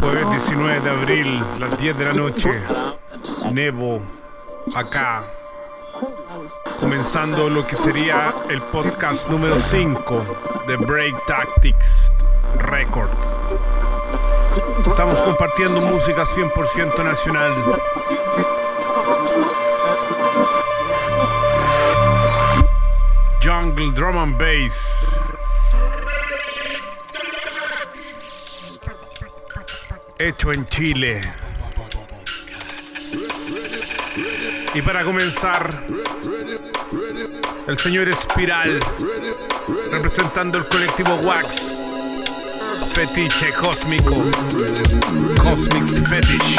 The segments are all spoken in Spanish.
Jueves 19 de abril, las 10 de la noche. Nevo, acá. Comenzando lo que sería el podcast número 5 de Break Tactics Records. Estamos compartiendo música 100% nacional. Drum and Bass. Hecho en Chile. Y para comenzar, el señor Espiral, representando el colectivo Wax. Fetiche cósmico. Cosmic Fetish.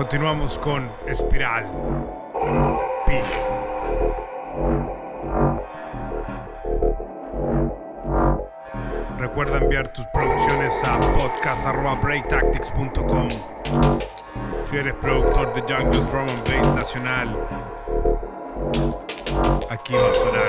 Continuamos con Espiral. Pig. Recuerda enviar tus producciones a podcast.breaktactics.com. Si eres productor de Jungle Drum and Bass Nacional, aquí va a sonar.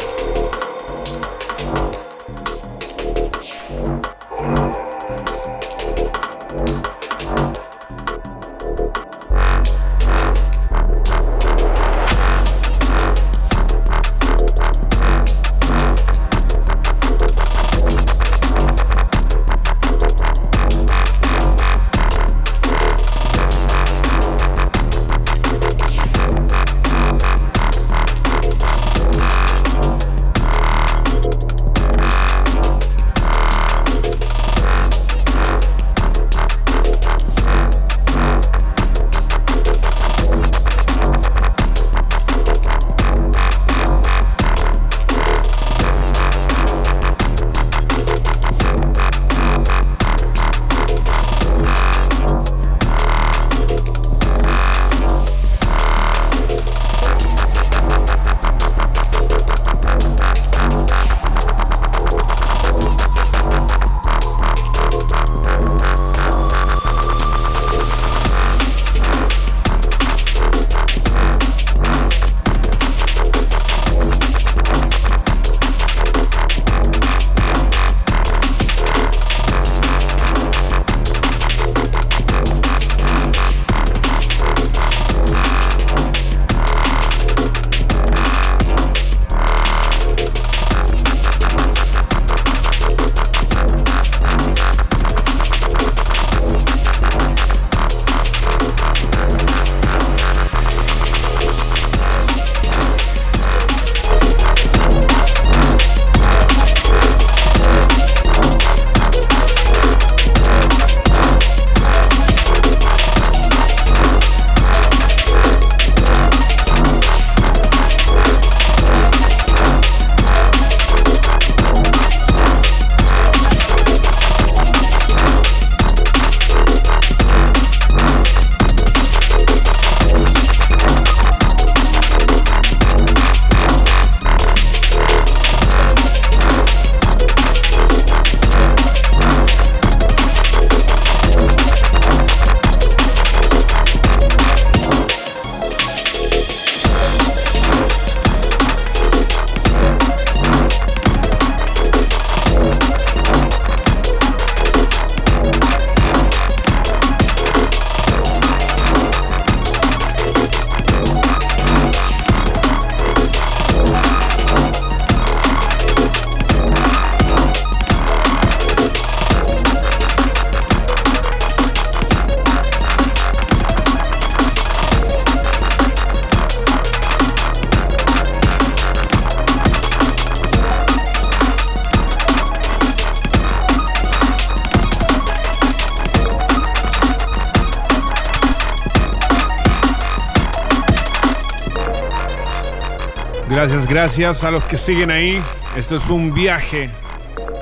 Gracias, a los que siguen ahí. Esto es un viaje,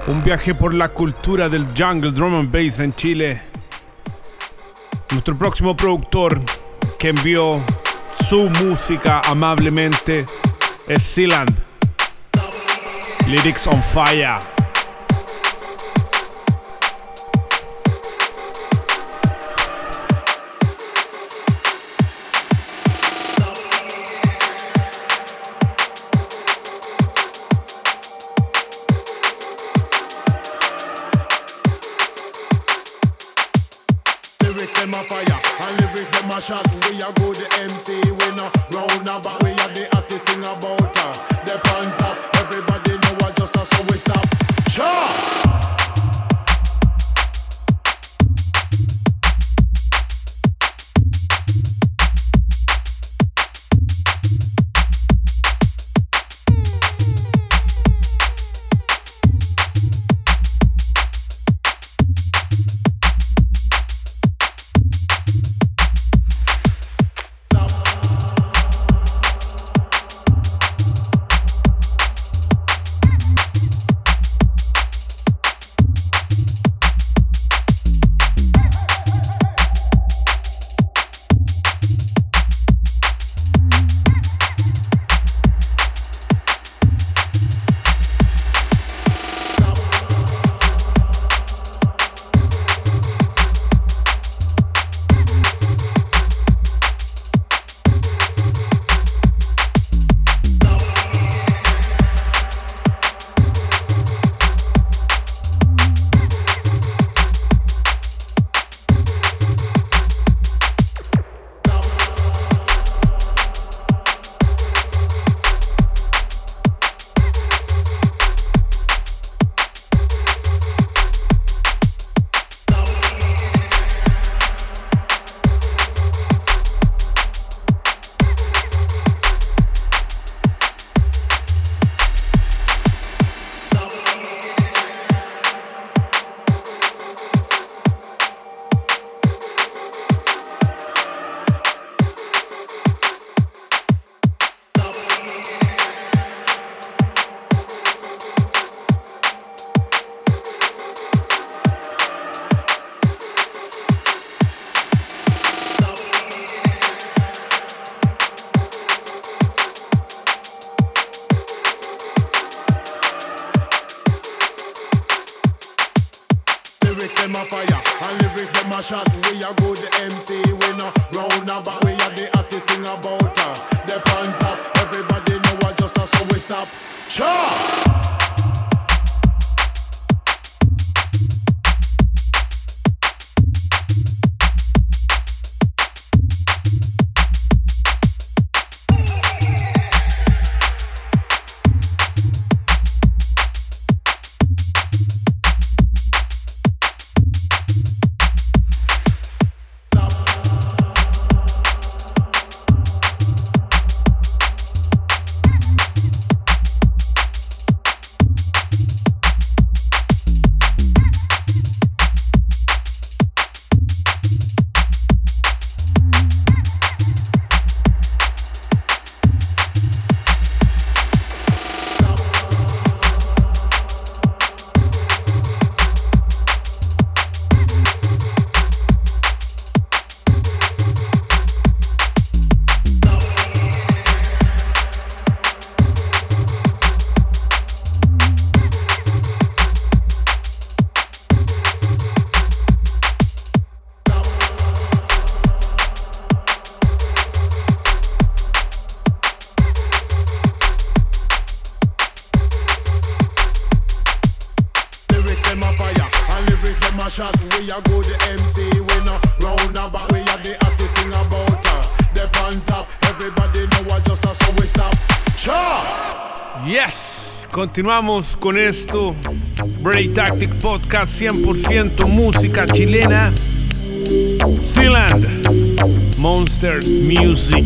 un viaje por la cultura del jungle drum and bass en Chile. Nuestro próximo productor que envió su música amablemente es Sealand. Lyrics on Fire. Continuamos con esto. Break Tactics Podcast 100% música chilena. Sealand. Monsters Music.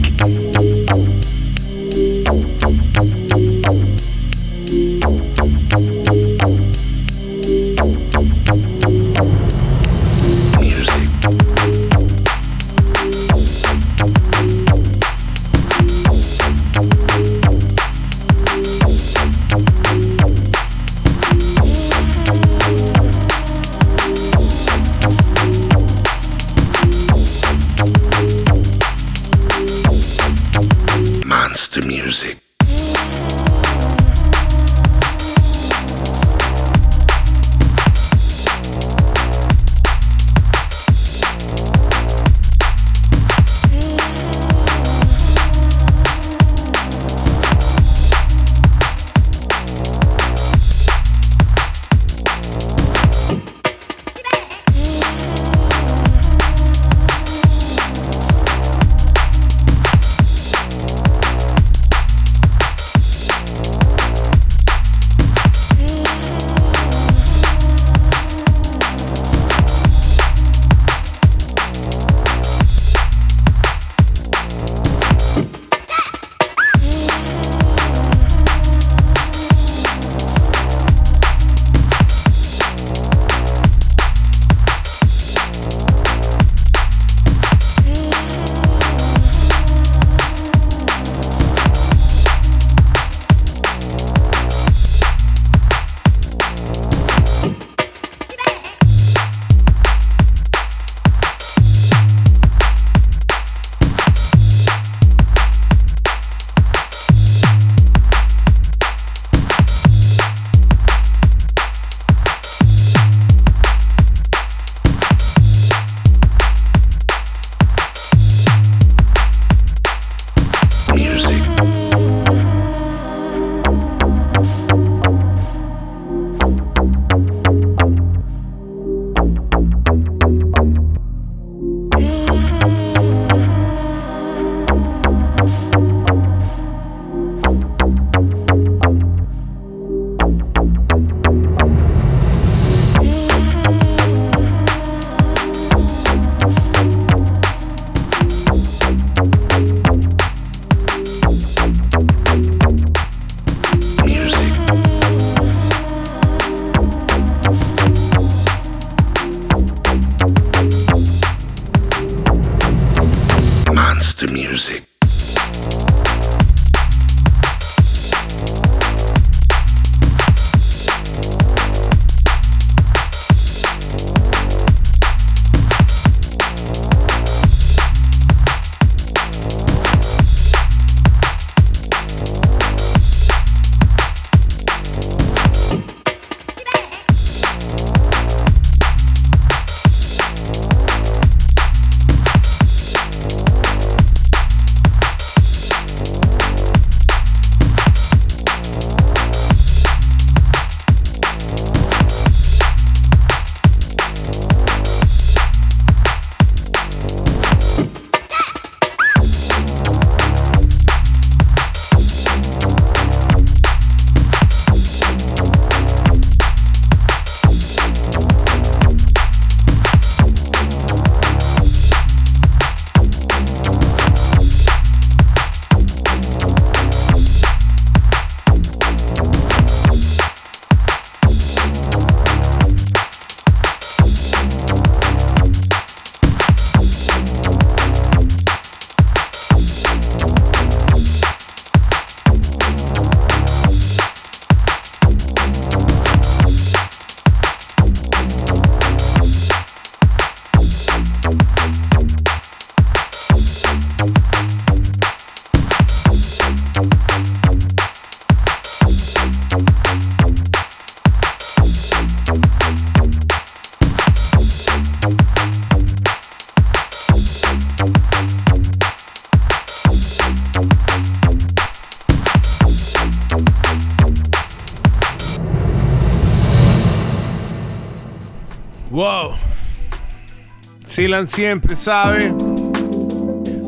Siempre sabe.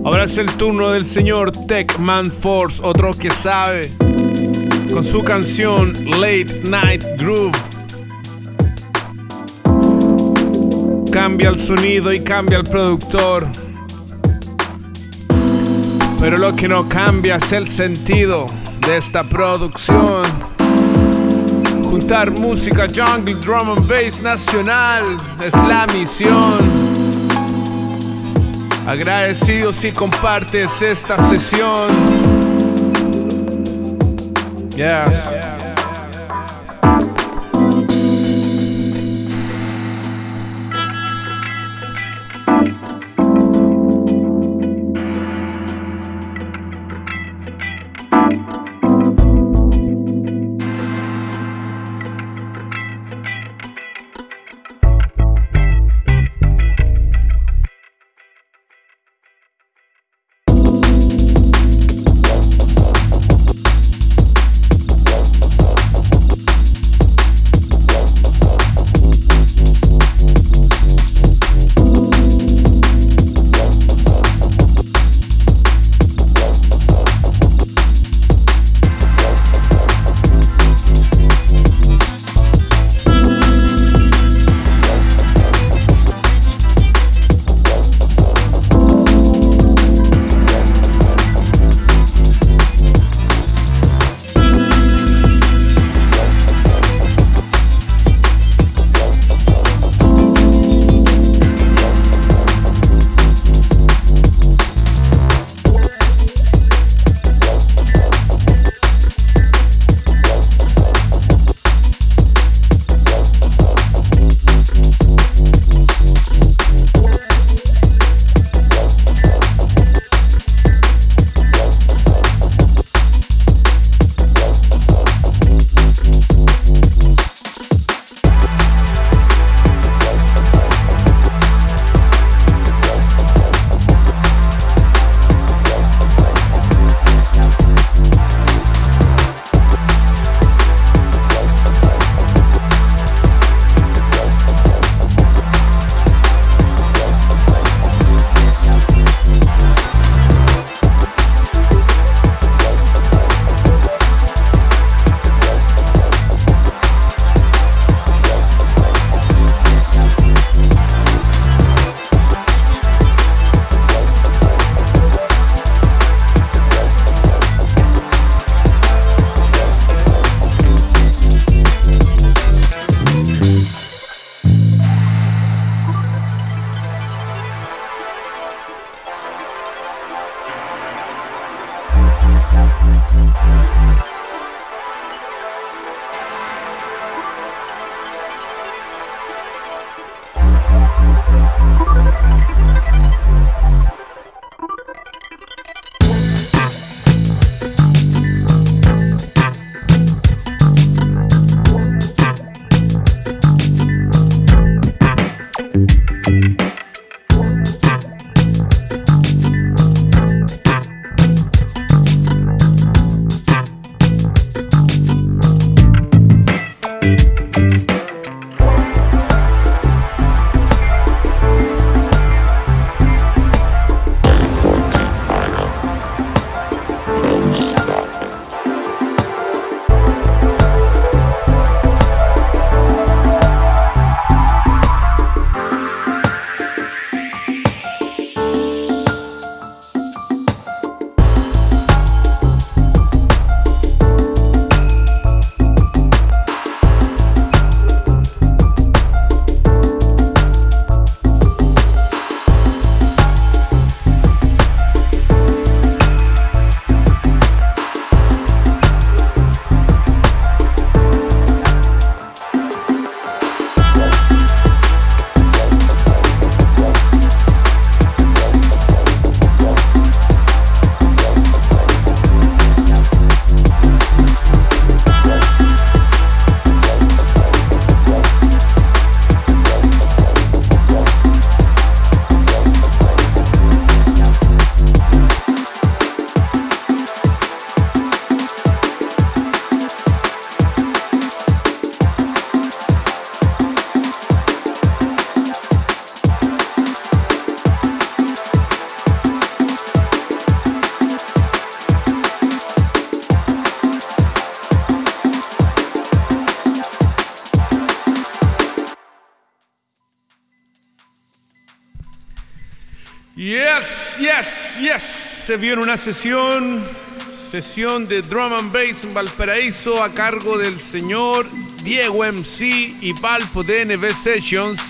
Ahora es el turno del señor Techman Force, otro que sabe, con su canción Late Night Groove. Cambia el sonido y cambia el productor. Pero lo que no cambia es el sentido de esta producción. Juntar música jungle, drum and bass nacional es la misión. Agradecido si compartes esta sesión. Yeah. Se una sesión, sesión de drum and bass en Valparaíso a cargo del señor Diego MC y Valpo DNB Sessions.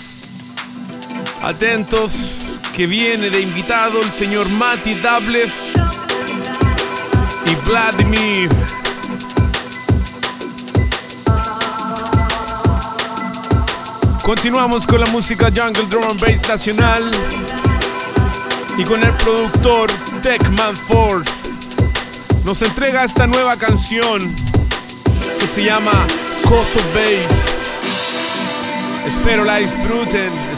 Atentos, que viene de invitado el señor Mati Dables y Vladimir. Continuamos con la música Jungle Drum and Bass Nacional y con el productor Techman Force. Nos entrega esta nueva canción que se llama Coast of Bass. Espero la disfruten.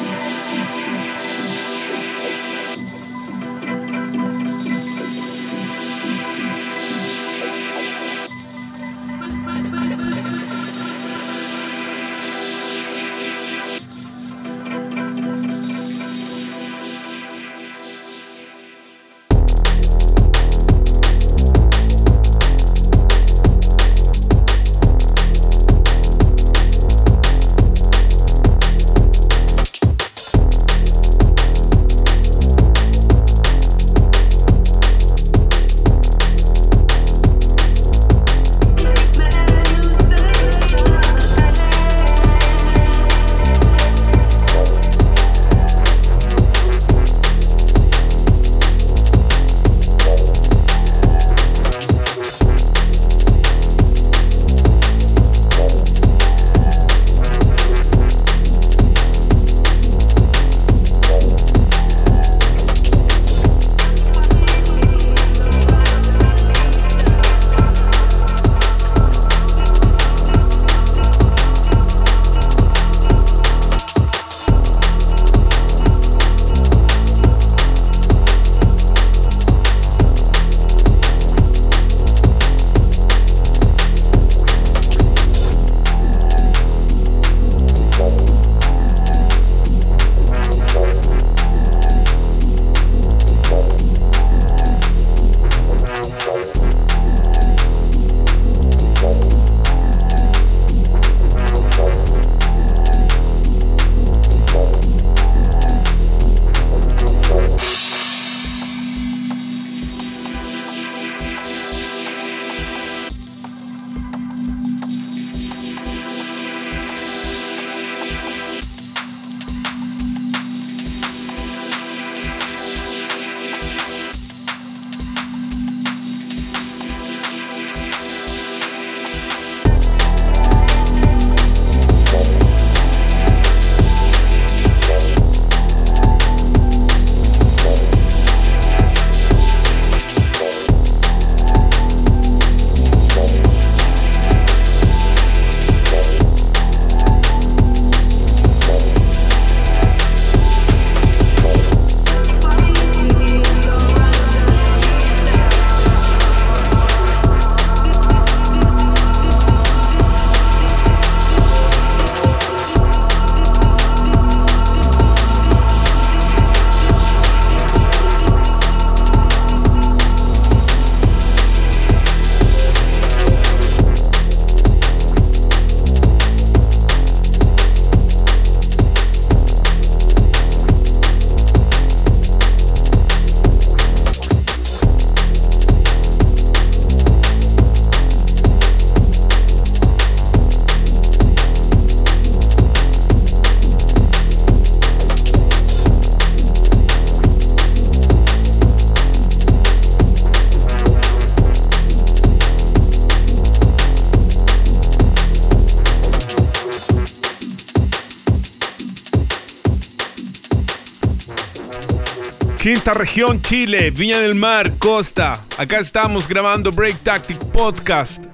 Quinta región Chile, Viña del Mar, Costa. Acá estamos grabando Break Tactic Podcast.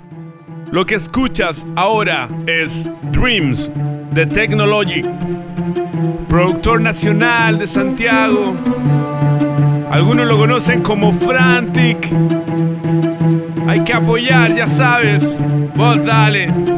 Lo que escuchas ahora es Dreams de Technologic, productor nacional de Santiago. Algunos lo conocen como Frantic. Hay que apoyar, ya sabes. Vos dale.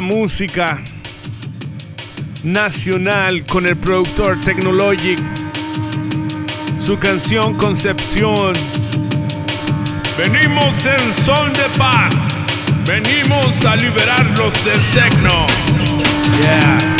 Música nacional con el productor Technologic. Su canción Concepción. Venimos en son de paz. Venimos a liberarlos del techno. Yeah.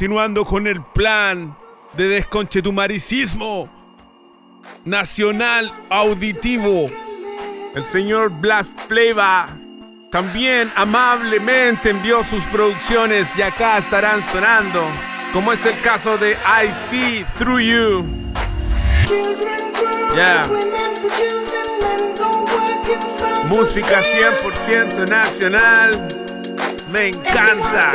Continuando con el plan de desconchetumaricismo nacional auditivo. El señor Blast Pleva también amablemente envió sus producciones y acá estarán sonando, como es el caso de I See Through You. Yeah. Música 100% nacional. Me encanta.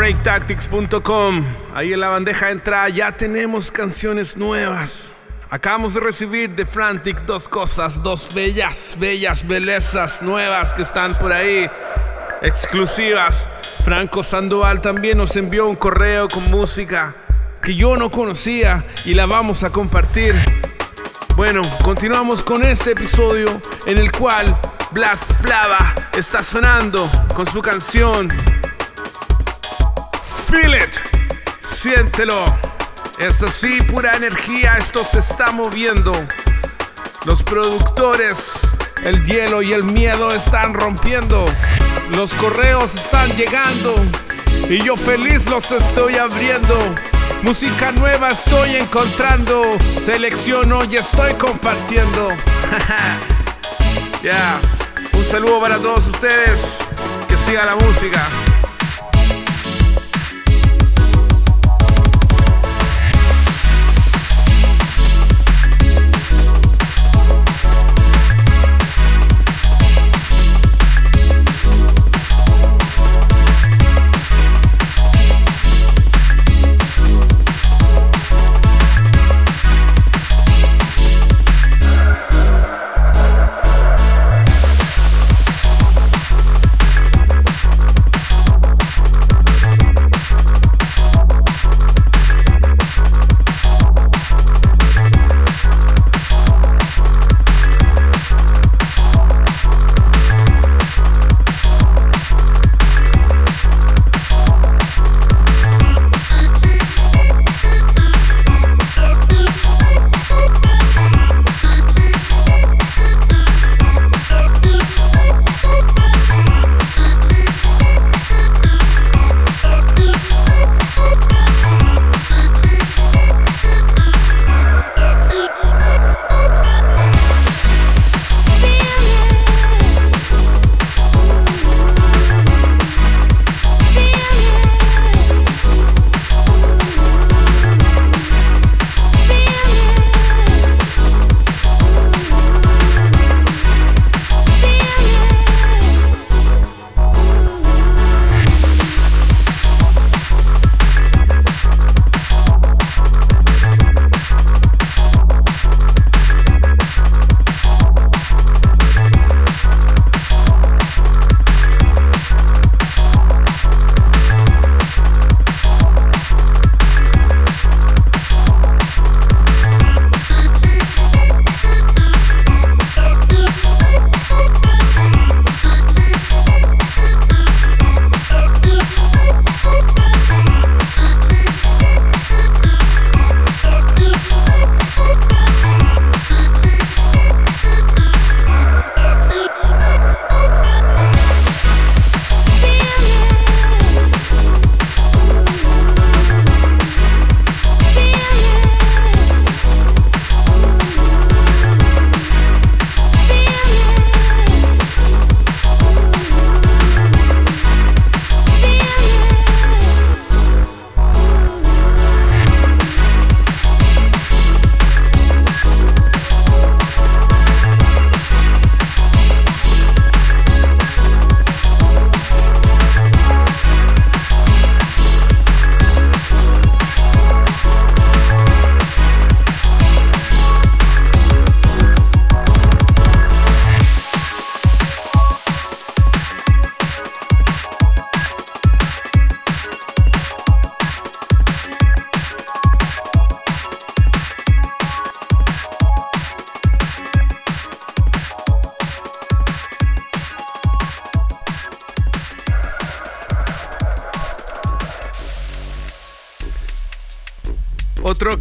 breaktactics.com. Ahí en la bandeja de entrada ya tenemos canciones nuevas. Acabamos de recibir de Frantic dos cosas, dos bellas, bellas bellezas nuevas que están por ahí, exclusivas. Franco Sandoval también nos envió un correo con música que yo no conocía y la vamos a compartir. Bueno, continuamos con este episodio en el cual Blast Flava está sonando con su canción Feel It. Siéntelo. Es así, pura energía, esto se está moviendo. Los productores, el hielo y el miedo están rompiendo. Los correos están llegando y yo feliz los estoy abriendo. Música nueva estoy encontrando, selecciono y estoy compartiendo. Ya, un saludo para todos ustedes. Que siga la música.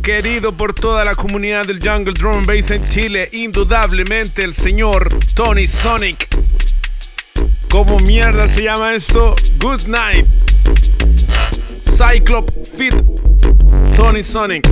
Querido por toda la comunidad del Jungle Drum Bass en Chile, indudablemente el señor Tony Sonic. ¿Cómo mierda se llama esto? Good Night. Cyclop Fit Tony Sonic.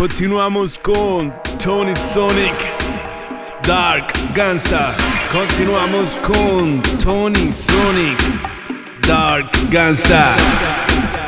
Continuamos con Tony Sonic, Dark Gangsta. Continuamos con Tony Sonic, Dark Gangsta.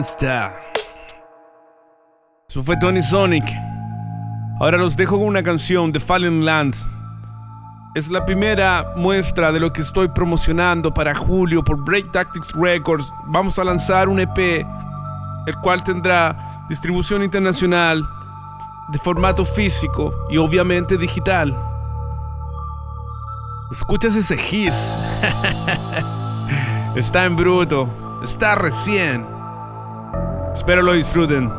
Gangsta. Eso fue Tony Sonic. Ahora los dejo con una canción de Fallen Lands. Es la primera muestra de lo que estoy promocionando para julio por Break Tactics Records. Vamos a lanzar un EP, el cual tendrá distribución internacional de formato físico y obviamente digital. Escuchas ese hiss. está en bruto. Está recién. Espero lo disfruten.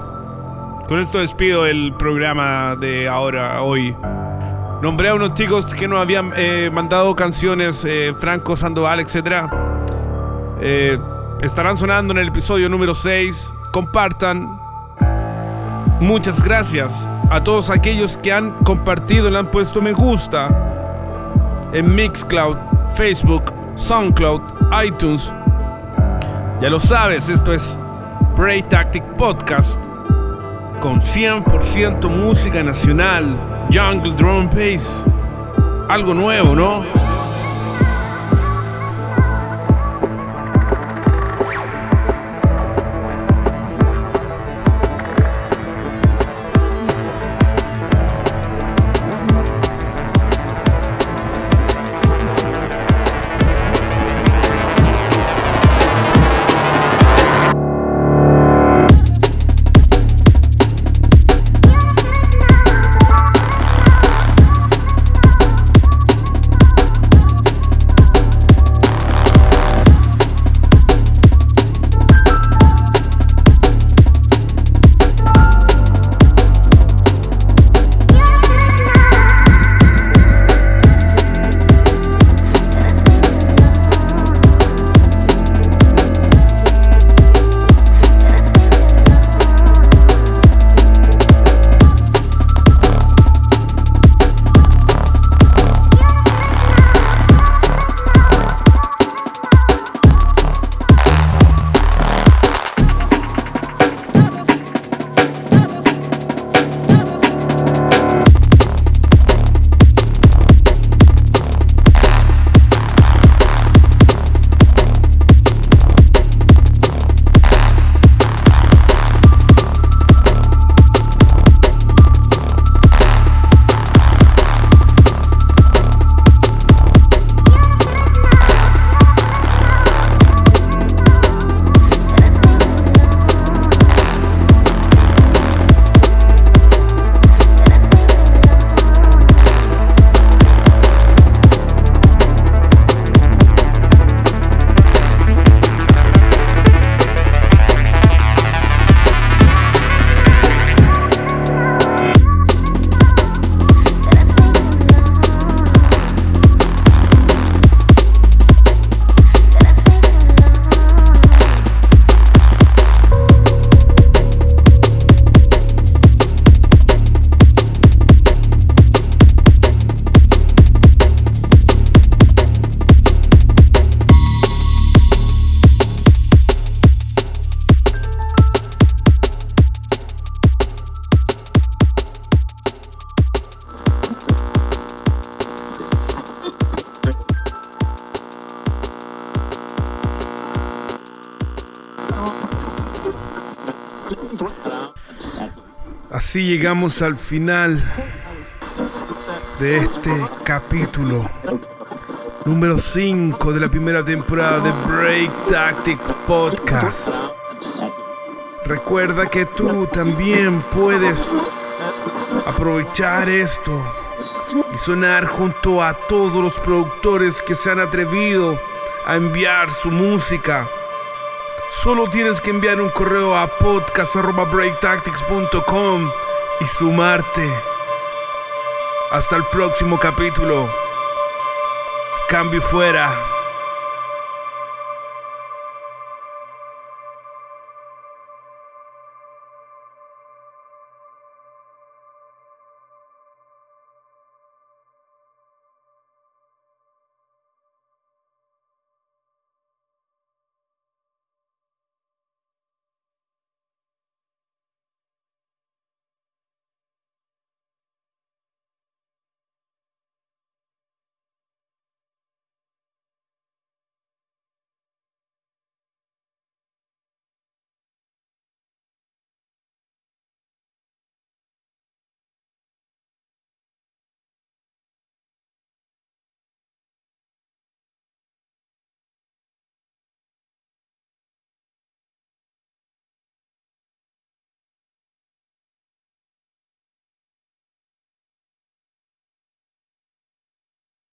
Con esto despido el programa de ahora, hoy. Nombré a unos chicos que nos habían eh, mandado canciones, eh, Franco Sandoval, etc. Eh, estarán sonando en el episodio número 6. Compartan. Muchas gracias a todos aquellos que han compartido y le han puesto me gusta en Mixcloud, Facebook, SoundCloud, iTunes. Ya lo sabes, esto es Break Tactic Podcast con 100% música nacional, jungle drum bass. Algo nuevo, ¿no? Así llegamos al final de este capítulo número 5 de la primera temporada de Break Tactic Podcast. Recuerda que tú también puedes aprovechar esto y sonar junto a todos los productores que se han atrevido a enviar su música. Solo tienes que enviar un correo a podcast.breaktactics.com y sumarte. Hasta el próximo capítulo. Cambio fuera.